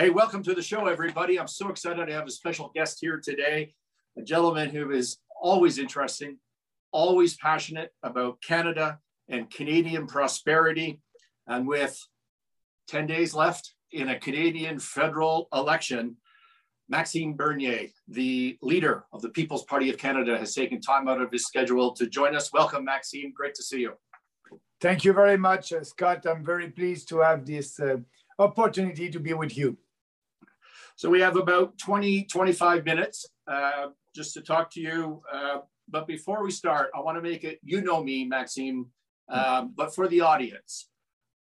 Hey, welcome to the show, everybody. I'm so excited to have a special guest here today, a gentleman who is always interesting, always passionate about Canada and Canadian prosperity. And with 10 days left in a Canadian federal election, Maxime Bernier, the leader of the People's Party of Canada, has taken time out of his schedule to join us. Welcome, Maxime. Great to see you. Thank you very much, uh, Scott. I'm very pleased to have this uh, opportunity to be with you. So we have about 20, 25 minutes uh, just to talk to you. Uh, but before we start, I want to make it, you know me, Maxime, um, but for the audience,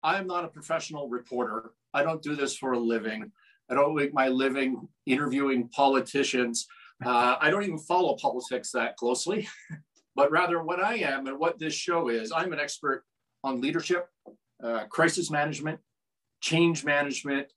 I'm not a professional reporter. I don't do this for a living. I don't make my living interviewing politicians. Uh, I don't even follow politics that closely, but rather what I am and what this show is, I'm an expert on leadership, uh, crisis management, change management,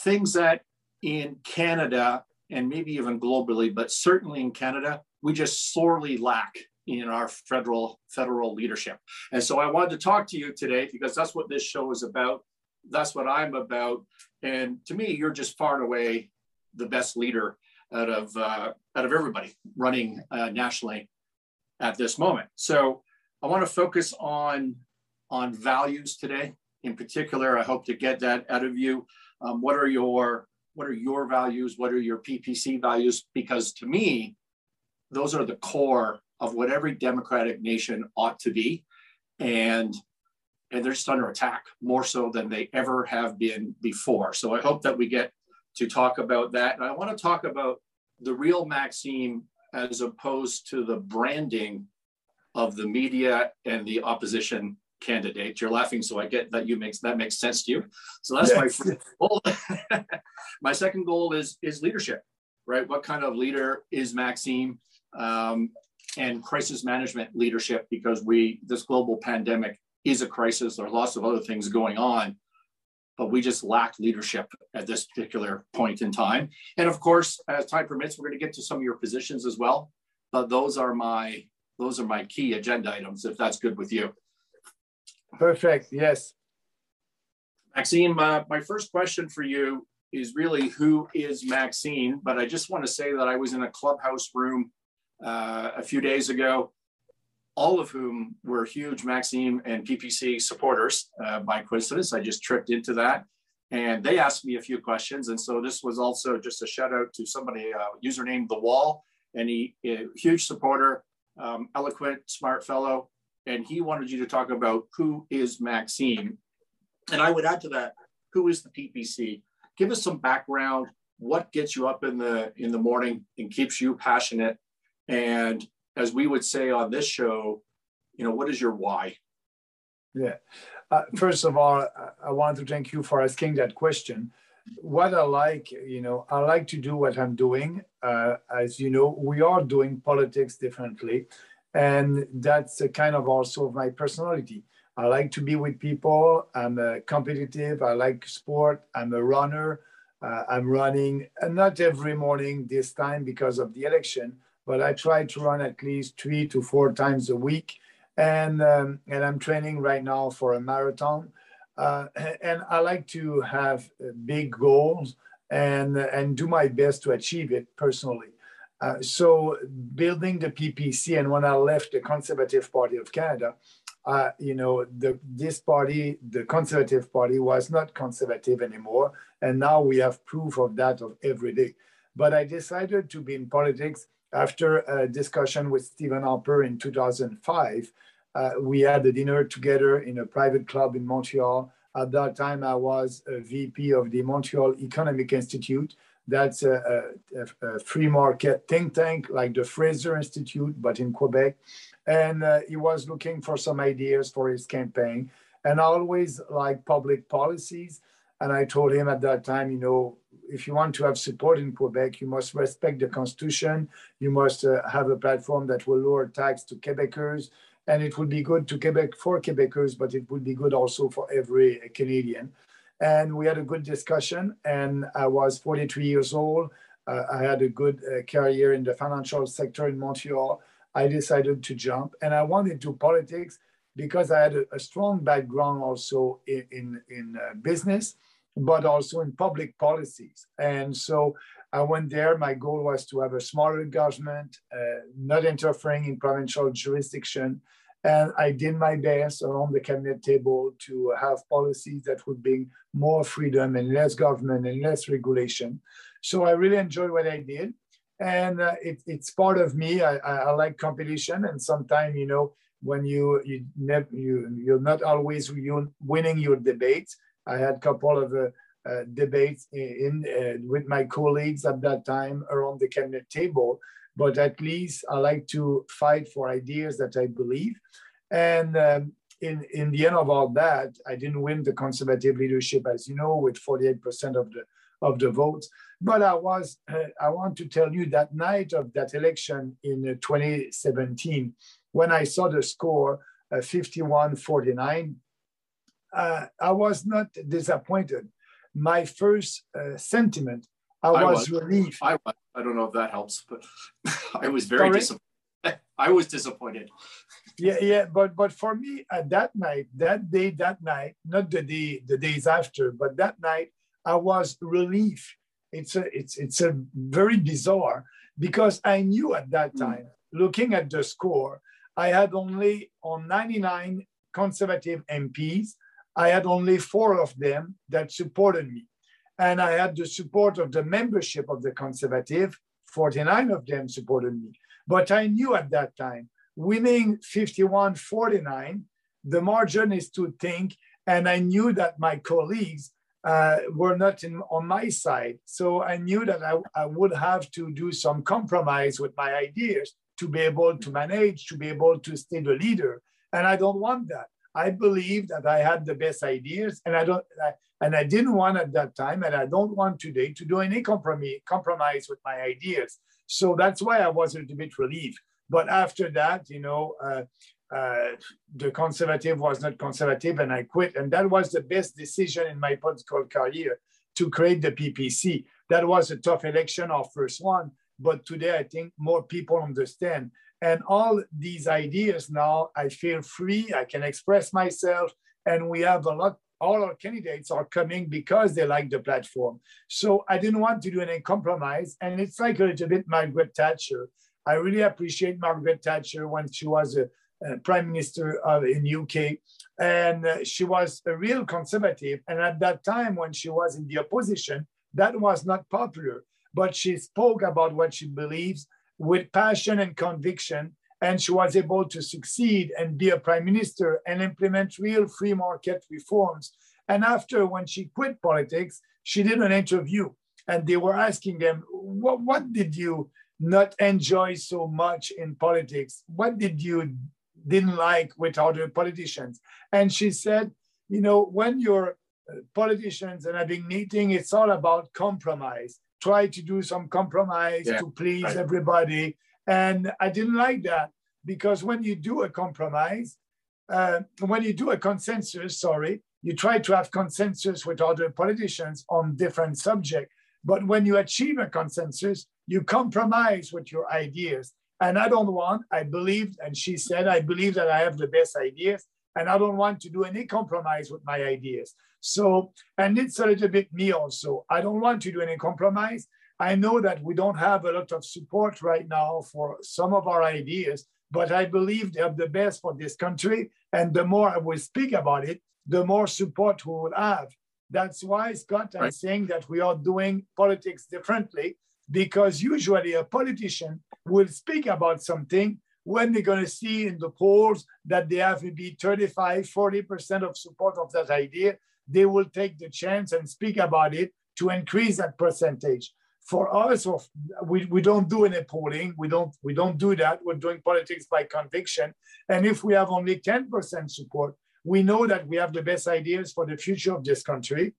things that in Canada and maybe even globally, but certainly in Canada, we just sorely lack in our federal federal leadership. And so I wanted to talk to you today because that's what this show is about. That's what I'm about. And to me, you're just far and away the best leader out of uh, out of everybody running uh, nationally at this moment. So I want to focus on on values today. In particular, I hope to get that out of you. Um, what are your what are your values? What are your PPC values? Because to me, those are the core of what every democratic nation ought to be. And and they're just under attack more so than they ever have been before. So I hope that we get to talk about that. And I want to talk about the real Maxime as opposed to the branding of the media and the opposition candidate. You're laughing, so I get that you makes that makes sense to you. So that's yes. my first goal. my second goal is is leadership, right? What kind of leader is Maxime? Um, and crisis management leadership because we this global pandemic is a crisis. There are lots of other things going on, but we just lack leadership at this particular point in time. And of course, as time permits, we're going to get to some of your positions as well. But those are my those are my key agenda items, if that's good with you. Perfect. Yes. Maxime, uh, my first question for you is really who is Maxime? But I just want to say that I was in a clubhouse room uh, a few days ago, all of whom were huge Maxime and PPC supporters. Uh, by coincidence, I just tripped into that. And they asked me a few questions. And so this was also just a shout out to somebody, uh, username The Wall, and he, a huge supporter, um, eloquent, smart fellow and he wanted you to talk about who is Maxime. And I would add to that, who is the PPC? Give us some background. What gets you up in the in the morning and keeps you passionate? And as we would say on this show, you know, what is your why? Yeah. Uh, first of all, I want to thank you for asking that question. What I like, you know, I like to do what I'm doing. Uh, as you know, we are doing politics differently and that's a kind of also my personality. I like to be with people. I'm competitive. I like sport. I'm a runner. Uh, i'm running not every morning this time because of the election but i try to run at least three to four times a week. And um, and i'm training right now for a marathon. Uh, and i like to have big goals and and do my best to achieve it personally uh, so building the PPC, and when I left the Conservative Party of Canada, uh, you know, the, this party, the Conservative Party, was not conservative anymore, and now we have proof of that of every day. But I decided to be in politics after a discussion with Stephen Harper in 2005. Uh, we had a dinner together in a private club in Montreal. At that time, I was a VP of the Montreal Economic Institute, that's a, a, a, free market think tank like the Fraser Institute, but in Quebec. And uh, he was looking for some ideas for his campaign. And I always like public policies. And I told him at that time, you know, if you want to have support in Quebec, you must respect the Constitution. You must uh, have a platform that will lower tax to Quebecers. And it would be good to Quebec for Quebecers, but it would be good also for every Canadian and we had a good discussion. And I was 43 years old. Uh, I had a good uh, career in the financial sector in Montreal. I decided to jump, and I wanted to politics because I had a, a strong background also in in, in uh, business. but also in public policies. And so I went there. My goal was to have a smaller government, uh, not interfering in provincial jurisdiction. And I did my best around the cabinet table to have policies that would bring more freedom and less government and less regulation. So I really enjoyed what I did. And uh, it, it's part of me. I, I, I like competition. And sometimes, you know, when you you never you you're not always winning your debates. I had a couple of uh, uh, debates in, uh, with my colleagues at that time around the cabinet table, but at least I like to fight for ideas that I believe. And um, in in the end of all that, I didn't win the conservative leadership, as you know, with 48% of the of the votes. But I was, uh, I want to tell you that night of that election in uh, 2017, when I saw the score, uh, 51 49, uh, I was not disappointed. My first uh, sentiment, I, I was, was relieved. I, I don't know if that helps, but I was very disappointed. I was disappointed. yeah, yeah, but but for me at that night, that day, that night, not the day, the days after, but that night, I was relieved. It's a it's it's a very bizarre because I knew at that hmm. time, mm. looking at the score, I had only on 99 conservative MPs, I had only four of them that supported me. And I had the support of the membership of the conservative, 49 of them supported me. But I knew at that time, winning 51 49, the margin is too thin. and I knew that my colleagues uh, were not in, on my side. So I knew that I, I would have to do some compromise with my ideas to be able to manage, to be able to stay the leader. And I don't want that. I believe that I had the best ideas, and I don't, I, and I didn't want at that time, and I don't want today to do any compromise compromise with my ideas. So that's why I was a little bit relieved. But after that, you know, uh, uh, the conservative was not conservative, and I quit. And that was the best decision in my political career to create the PPC. That was a tough election, our first one, but today I think more people understand. And all these ideas now, I feel free, I can express myself, and we have a lot, all our candidates are coming because they like the platform. So I didn't want to do any compromise. And it's like a little bit Margaret Thatcher. I really appreciate Margaret Thatcher when she was a, a prime minister of, in UK. And uh, she was a real conservative. And at that time, when she was in the opposition, that was not popular but she spoke about what she believes with passion and conviction. And she was able to succeed and be a prime minister and implement real free market reforms. And after, when she quit politics, she did an interview and they were asking them, what, what did you not enjoy so much in politics? What did you didn't like with other politicians? And she said, you know, when you're uh, politicians and having meeting, it's all about compromise try to do some compromise yeah, to please right. everybody. And I didn't like that because when you do a compromise, uh, when you do a consensus, sorry, you try to have consensus with other politicians on different subjects. But when you achieve a consensus, you compromise with your ideas. And I don't want, I believe, and she said, I believe that I have the best ideas, and I don't want to do any compromise with my ideas. So, and it's a little bit me also. I don't want to do any compromise. I know that we don't have a lot of support right now for some of our ideas, but I believe they are the best for this country. And the more I will speak about it, the more support we will have. That's why, Scott, I'm right. saying that we are doing politics differently because usually a politician will speak about something when they're going to see in the polls that they have maybe 35, 40% of support of that idea they will take the chance and speak about it to increase that percentage. For us, we, we don't do any polling. We don't we don't do that. We're doing politics by conviction. And if we have only 10% support, we know that we have the best ideas for the future of this country.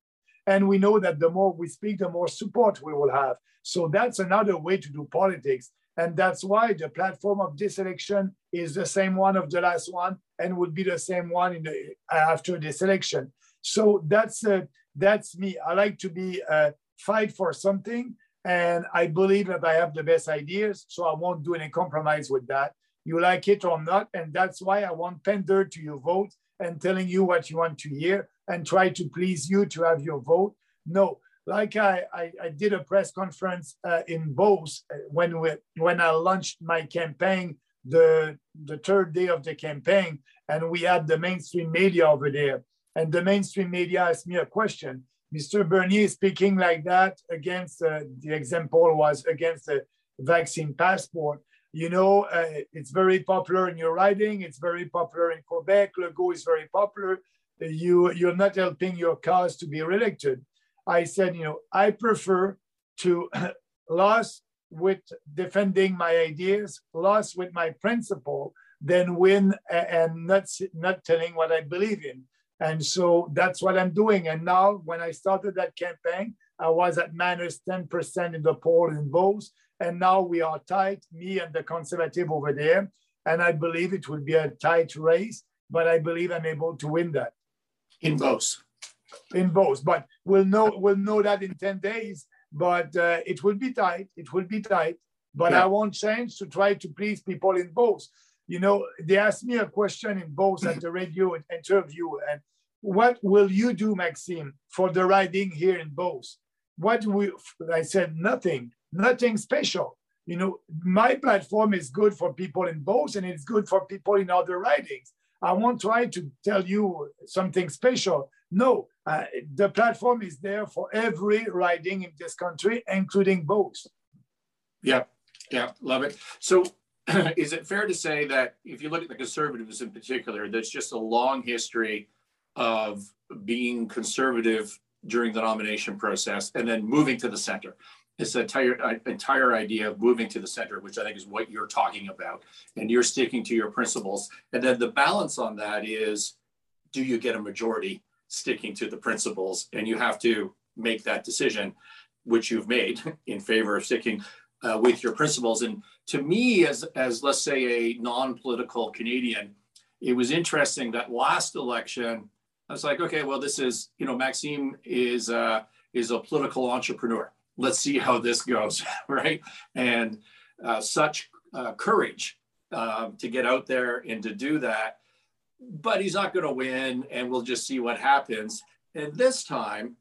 And we know that the more we speak, the more support we will have. So that's another way to do politics. And that's why the platform of this election is the same one of the last one and would be the same one in the, after this election. So that's uh, that's me. I like to be uh, fight for something, and I believe that I have the best ideas. So I won't do any compromise with that. You like it or not, and that's why I want pander to your vote and telling you what you want to hear and try to please you to have your vote. No, like I, I, I did a press conference uh, in Beauce uh, when we, when I launched my campaign the the third day of the campaign, and we had the mainstream media over there, and the mainstream media asked me a question. Mr. Bernier speaking like that against uh, the example was against the vaccine passport. You know, uh, it's very popular in your riding. It's very popular in Quebec. Legault is very popular. You you're not helping your cause to be reelected. I said, you know, I prefer to lose with defending my ideas, lost with my principle, than win and not not telling what I believe in. And so that's what I'm doing. And now, when I started that campaign, I was at minus 10% in the poll in Beauce. And now we are tight, me and the conservative over there. And I believe it will be a tight race, but I believe I'm able to win that. In Beauce in Beauce. But we'll know we'll know that in 10 days. But uh, it will be tight. It will be tight. But yeah. I won't change to try to please people in Beauce. You know, they asked me a question in Beauce at the radio interview, and what will you do, Maxime, for the riding here in Beauce? What we I said nothing, nothing special. You know, my platform is good for people in Beauce, and it's good for people in other ridings. I won't try to tell you something special. No, uh, the platform is there for every riding in this country, including Beauce. Yeah, yeah, love it. So, is it fair to say that if you look at the conservatives in particular, there's just a long history of being conservative during the nomination process and then moving to the center? It's the entire uh, entire idea of moving to the center, which I think is what you're talking about, and you're sticking to your principles. And then the balance on that is, do you get a majority sticking to the principles, and you have to make that decision, which you've made in favor of sticking uh, with your principles. And to me, as as let's say a non-political Canadian, it was interesting that last election, I was like, okay, well, this is you know, Maxime is uh, is a political entrepreneur. Let's see how this goes, right? And uh, such uh, courage uh, to get out there and to do that but he's not going to win, and we'll just see what happens. And this time,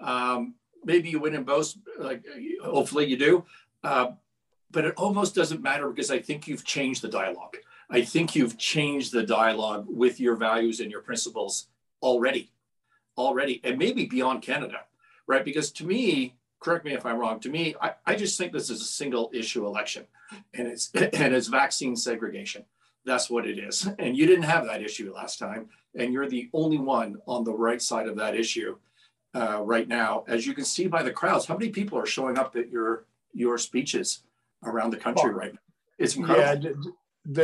um, maybe you win in Beauce. Like hopefully you do, uh, but it almost doesn't matter because I think you've changed the dialogue. I think you've changed the dialogue with your values and your principles already, already, and maybe beyond Canada, right? Because to me, correct me if I'm wrong. To me, I, I just think this is a single issue election, and it's and it's vaccine segregation that's what it is. And you didn't have that issue last time. And you're the only one on the right side of that issue uh, right now. As you can see by the crowds, how many people are showing up at your your speeches around the country right now? It's incredible. Yeah, the,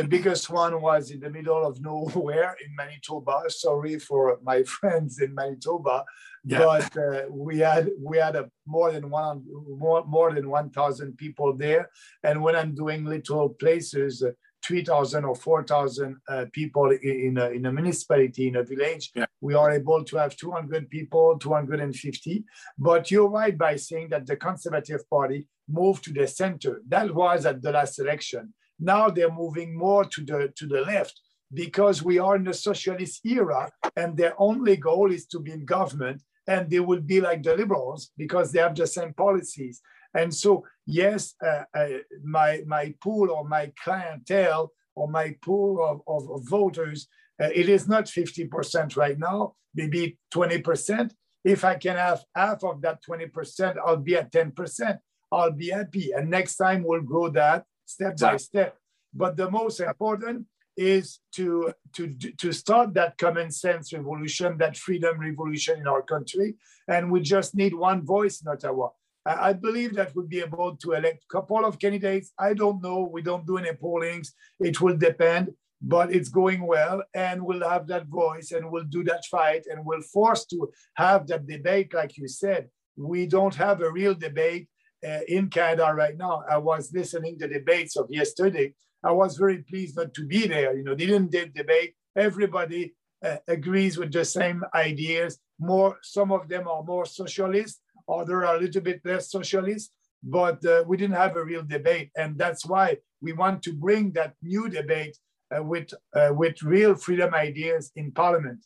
the, biggest one was in the middle of nowhere in Manitoba. Sorry for my friends in Manitoba, yeah. but uh, we had we had a more than one more, more than one thousand people there. And when I'm doing little places. Uh, 3,000 or 4,000 uh, people in a, in a municipality, in a village, yeah. we are able to have 200 people, 250. But you're right by saying that the Conservative Party moved to the center. That was at the last election. Now they're moving more to the, to the left because we are in the socialist era and their only goal is to be in government and they will be like the liberals because they have the same policies. And so, yes, uh, uh, my, my pool or my clientele or my pool of, of, of voters, uh, it is not 50% right now, maybe 20%. If I can have half of that 20%, I'll be at 10%. I'll be happy. And next time we'll grow that step by step. But the most important is to, to, to start that common sense revolution, that freedom revolution in our country. And we just need one voice in Ottawa. I believe that we'll be able to elect a couple of candidates. I don't know. We don't do any pollings. It will depend, but it's going well. And we'll have that voice and we'll do that fight and we'll force to have that debate, like you said. We don't have a real debate uh, in Canada right now. I was listening to debates of yesterday. I was very pleased not to be there. You know, they didn't debate. Everybody uh, agrees with the same ideas. More, some of them are more socialist other are a little bit less socialist, but uh, we didn't have a real debate. And that's why we want to bring that new debate uh, with, uh, with real freedom ideas in parliament.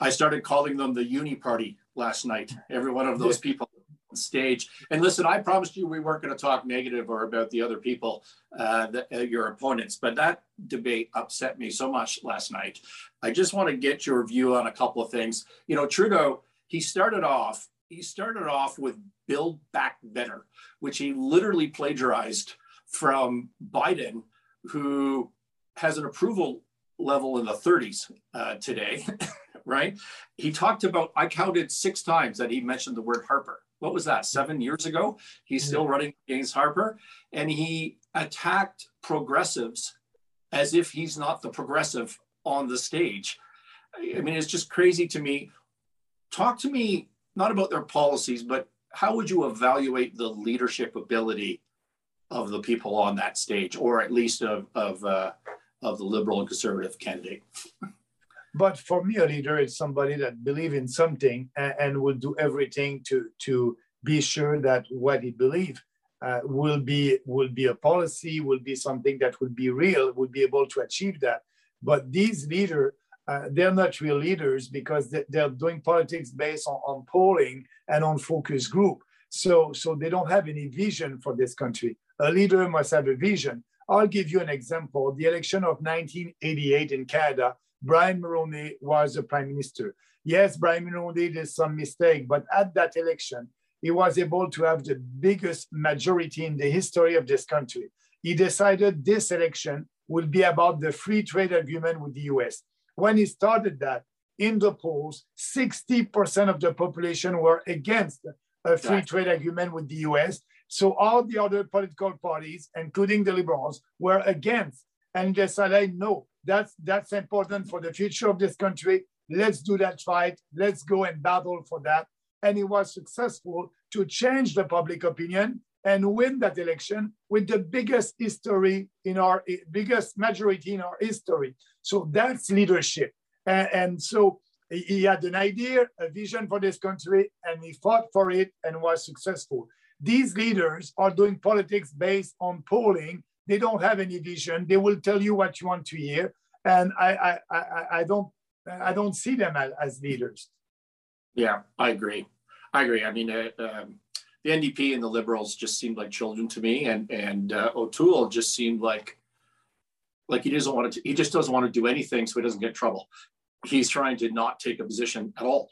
I started calling them the uni party last night. Every one of those people on stage. And listen, I promised you we weren't going to talk negative or about the other people, uh, the, uh, your opponents, but that debate upset me so much last night. I just want to get your view on a couple of things. You know, Trudeau, he started off. He started off with Build Back Better, which he literally plagiarized from Biden, who has an approval level in the 30s uh, today, right? He talked about, I counted six times that he mentioned the word Harper. What was that, seven years ago? He's still running against Harper. And he attacked progressives as if he's not the progressive on the stage. I mean, it's just crazy to me. Talk to me not about their policies, but how would you evaluate the leadership ability of the people on that stage, or at least of of uh, of the liberal and conservative candidate. but for me, a leader is somebody that believes in something and, and, will do everything to to be sure that what he believes uh, will be will be a policy, will be something that will be real, will be able to achieve that. But these leaders, uh, they're not real leaders because they're doing politics based on, on polling and on focus group. So, so they don't have any vision for this country. A leader must have a vision. I'll give you an example. The election of 1988 in Canada, Brian Mulroney was the prime minister. Yes, Brian Mulroney did some mistake, but at that election, he was able to have the biggest majority in the history of this country. He decided this election will be about the free trade agreement with the US. When he started that, in the polls, 60% of the population were against a free trade agreement with the US. So all the other political parties, including the liberals, were against and decided, no, that's that's important for the future of this country. Let's do that fight. Let's go and battle for that. And he was successful to change the public opinion and win that election with the biggest history in our biggest majority in our history. So that's leadership. And, and so he had an idea, a vision for this country, and he fought for it and was successful. These leaders are doing politics based on polling. They don't have any vision. They will tell you what you want to hear, and I I, I, I don't I don't see them as, as, leaders. Yeah, I agree. I agree. I mean, uh, um, the NDP and the Liberals just seemed like children to me, and and uh, O'Toole just seemed like like he doesn't want to. He just doesn't want to do anything so he doesn't get in trouble. He's trying to not take a position at all.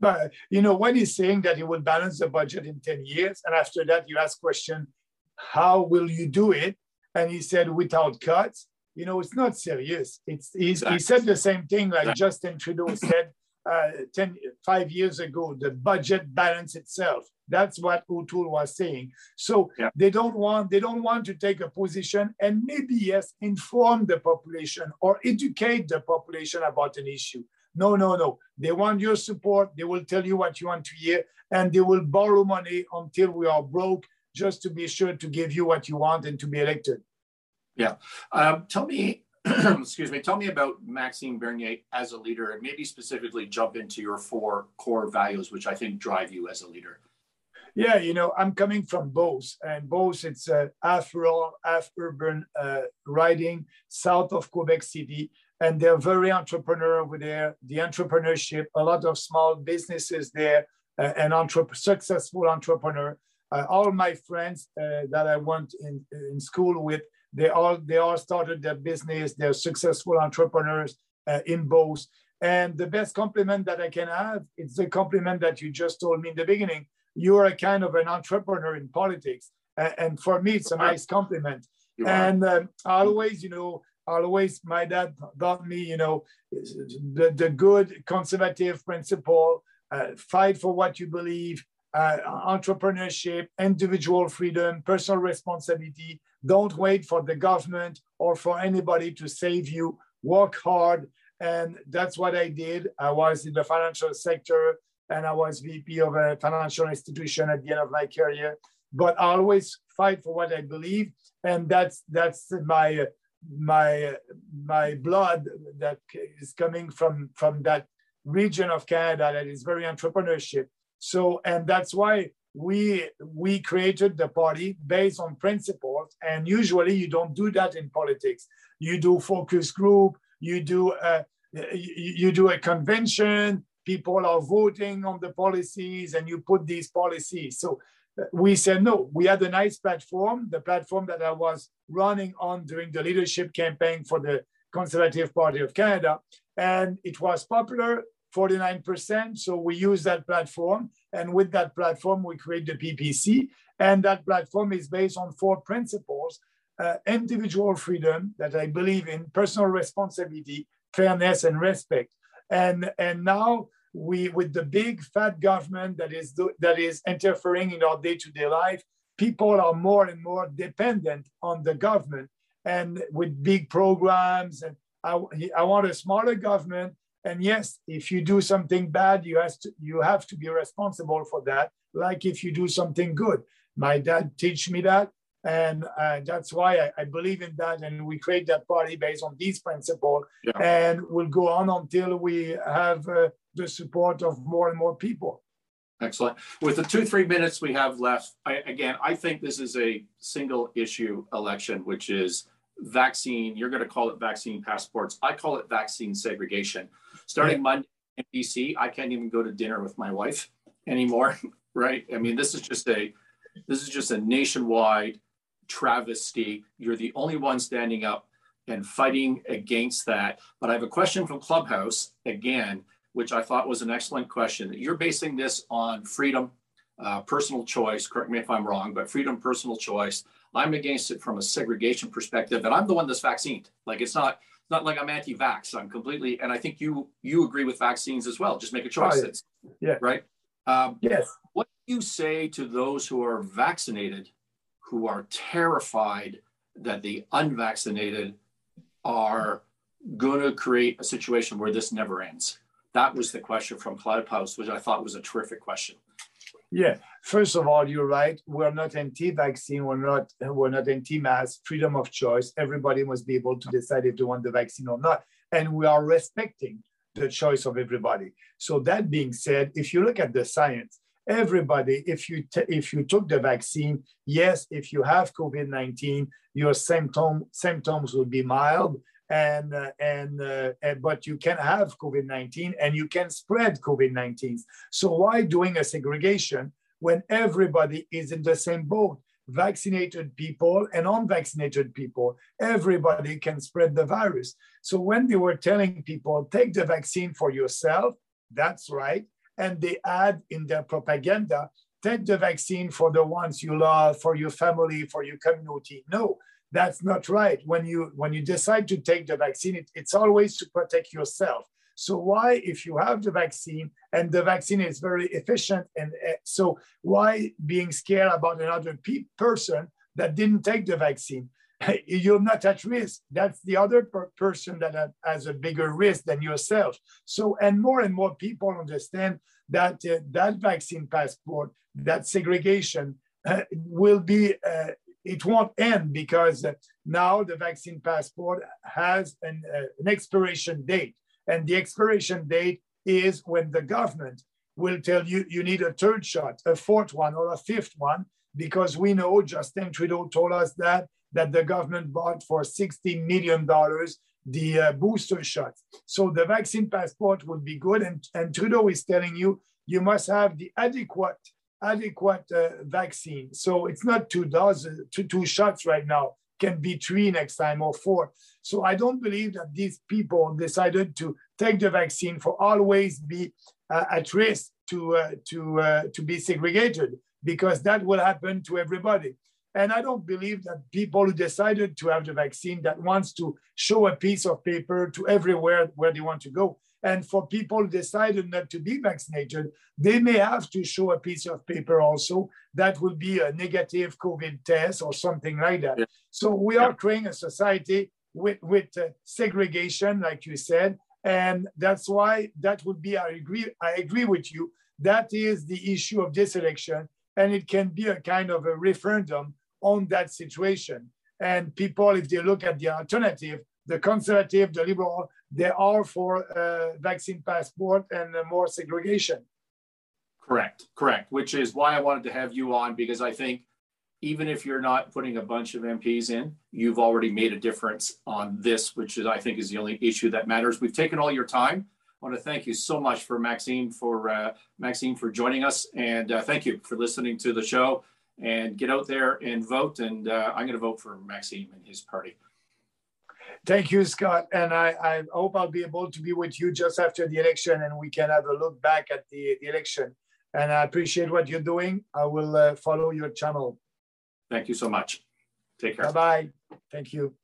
But you know, when he's saying that he will balance the budget in 10 years, and after that you ask question, how will you do it? And he said, without cuts, you know, it's not serious. It's exactly. he said the same thing like exactly. Justin Trudeau said uh, 10, five years ago, the budget balance itself. That's what O'Toole was saying. So yeah. they don't want they don't want to take a position and maybe yes, inform the population or educate the population about an issue. No, no, no. They want your support. They will tell you what you want to hear, and they will borrow money until we are broke just to be sure to give you what you want and to be elected. Yeah. Um, tell me, excuse me, tell me about Maxime Bernier as a leader, and maybe specifically jump into your four core values, which I think drive you as a leader. Yeah, you know, I'm coming from Beauce, and Beauce, it's a half rural, half urban uh, riding south of Quebec City and they're very entrepreneurial with their the entrepreneurship. A lot of small businesses there, uh, and entre- successful entrepreneur. Uh, all my friends uh, that I went in, in school with, they all they all started their business. They're successful entrepreneurs uh, in Beauce. And the best compliment that I can have, it's the compliment that you just told me in the beginning. You are a kind of an entrepreneur in politics, and for me, it's a nice compliment. And um, always, you know, always my dad taught me, you know, the, the good conservative principle, uh, fight for what you believe, uh, entrepreneurship, individual freedom, personal responsibility. Don't wait for the government or for anybody to save you. Work hard. And that's what I did. I was in the financial sector and I was VP of a financial institution at the end of my career. But I always fight for what I believe. And that's that's my my my blood that is coming from from that region of Canada that is very entrepreneurship. So and that's why we we created the party based on principles. And usually you don't do that in politics. You do focus group. You do a, you do a convention. people are voting on the policies and you put these policies. So uh, we said no. We had a nice platform, the platform that I was running on during the leadership campaign for the Conservative Party of Canada. And it was popular, 49%. So we use that platform. And with that platform, we create the PPC. And that platform is based on four principles uh, individual freedom that I believe in, personal responsibility, fairness, and respect. And, and now we, with the big fat government that is, that is interfering in our day to day life, people are more and more dependent on the government and with big programs. And I, I want a smaller government. And yes, if you do something bad, you have to, you have to be responsible for that, like if you do something good. My dad teach me that. And uh, that's why I, I, believe in that. And we create that party based on these principles. Yeah. And we'll go on until we have uh, the support of more and more people. Excellent. With the two, three minutes we have left, I, again, I think this is a single issue election, which is vaccine. You're going to call it vaccine passports. I call it vaccine segregation. Starting yeah. Monday in BC, I can't even go to dinner with my wife anymore. Right? I mean, this is just a this is just a nationwide travesty. You're the only one standing up and fighting against that. But I have a question from Clubhouse again, which I thought was an excellent question. You're basing this on freedom, uh, personal choice. Correct me if I'm wrong, but freedom, personal choice. I'm against it from a segregation perspective, and I'm the one that's vaccinated. Like it's not not like I'm anti-vax. I'm completely, and I think you you agree with vaccines as well. Just make a choice. Oh, yeah. yeah. Right. Um, yes. What do you say to those who are vaccinated who are terrified that the unvaccinated are going to create a situation where this never ends? That was the question from Clubhouse, which I thought was a terrific question. Yeah, first of all, you're right. We're not anti-vaccine. We're not. We're not anti-mask. Freedom of choice. Everybody must be able to decide if they want the vaccine or not, and we are respecting the choice of everybody. So that being said, if you look at the science, everybody, if you t- if you took the vaccine, yes, if you have COVID nineteen, your symptom symptoms will be mild, and uh, and, uh, and but you can have COVID nineteen and you can spread COVID nineteen. So why doing a segregation when everybody is in the same boat? Vaccinated people and unvaccinated people, everybody can spread the virus. So when they were telling people take the vaccine for yourself, that's right and they add in their propaganda take the vaccine for the ones you love for your family for your community no that's not right when you when you decide to take the vaccine it, it's always to protect yourself so why if you have the vaccine and the vaccine is very efficient and uh, so why being scared about another pe- person that didn't take the vaccine you're not at risk. That's the other per- person that has a bigger risk than yourself. So, and more and more people understand that uh, that vaccine passport, that segregation uh, will be, it won't end because now the vaccine passport has an, uh, an expiration date. And the expiration date is when the government will tell you you need a third shot, a fourth one, or a fifth one, because we know Justin Trudeau told us that that the government bought for $60 million the uh, booster shots. So the vaccine passport would be good. And, and Trudeau is telling you, you must have the adequate adequate uh, vaccine. So it's not two doses, two, two shots right now, can be three next time or four. So I don't believe that these people decided to take the vaccine for always be uh, at risk to, uh, to, uh, to be segregated because that will happen to everybody. And I don't believe that people who decided to have the vaccine that wants to show a piece of paper to everywhere where they want to go. And for people who decided not to be vaccinated, they may have to show a piece of paper also that will be a negative COVID test or something like that. Yeah. So we are creating a society with, with uh, segregation, like you said. And that's why that would be, I agree, I agree with you. That is the issue of this election. And it can be a kind of a referendum on that situation. And people, if they look at the alternative, the conservative, the liberal, they are for a vaccine passport and more segregation. Correct, correct. Which is why I wanted to have you on because I think even if you're not putting a bunch of MPs in, you've already made a difference on this, which is I think is the only issue that matters. We've taken all your time. I want to thank you so much for Maxime for uh, Maxime for joining us, and uh, thank you for listening to the show. And get out there and vote. And uh, I'm going to vote for Maxime and his party. Thank you, Scott. And I, I, hope I'll be able to be with you just after the election, and we can have a look back at the, the election. And I appreciate what you're doing. I will uh, follow your channel. Thank you so much. Take care. Bye bye. Thank you.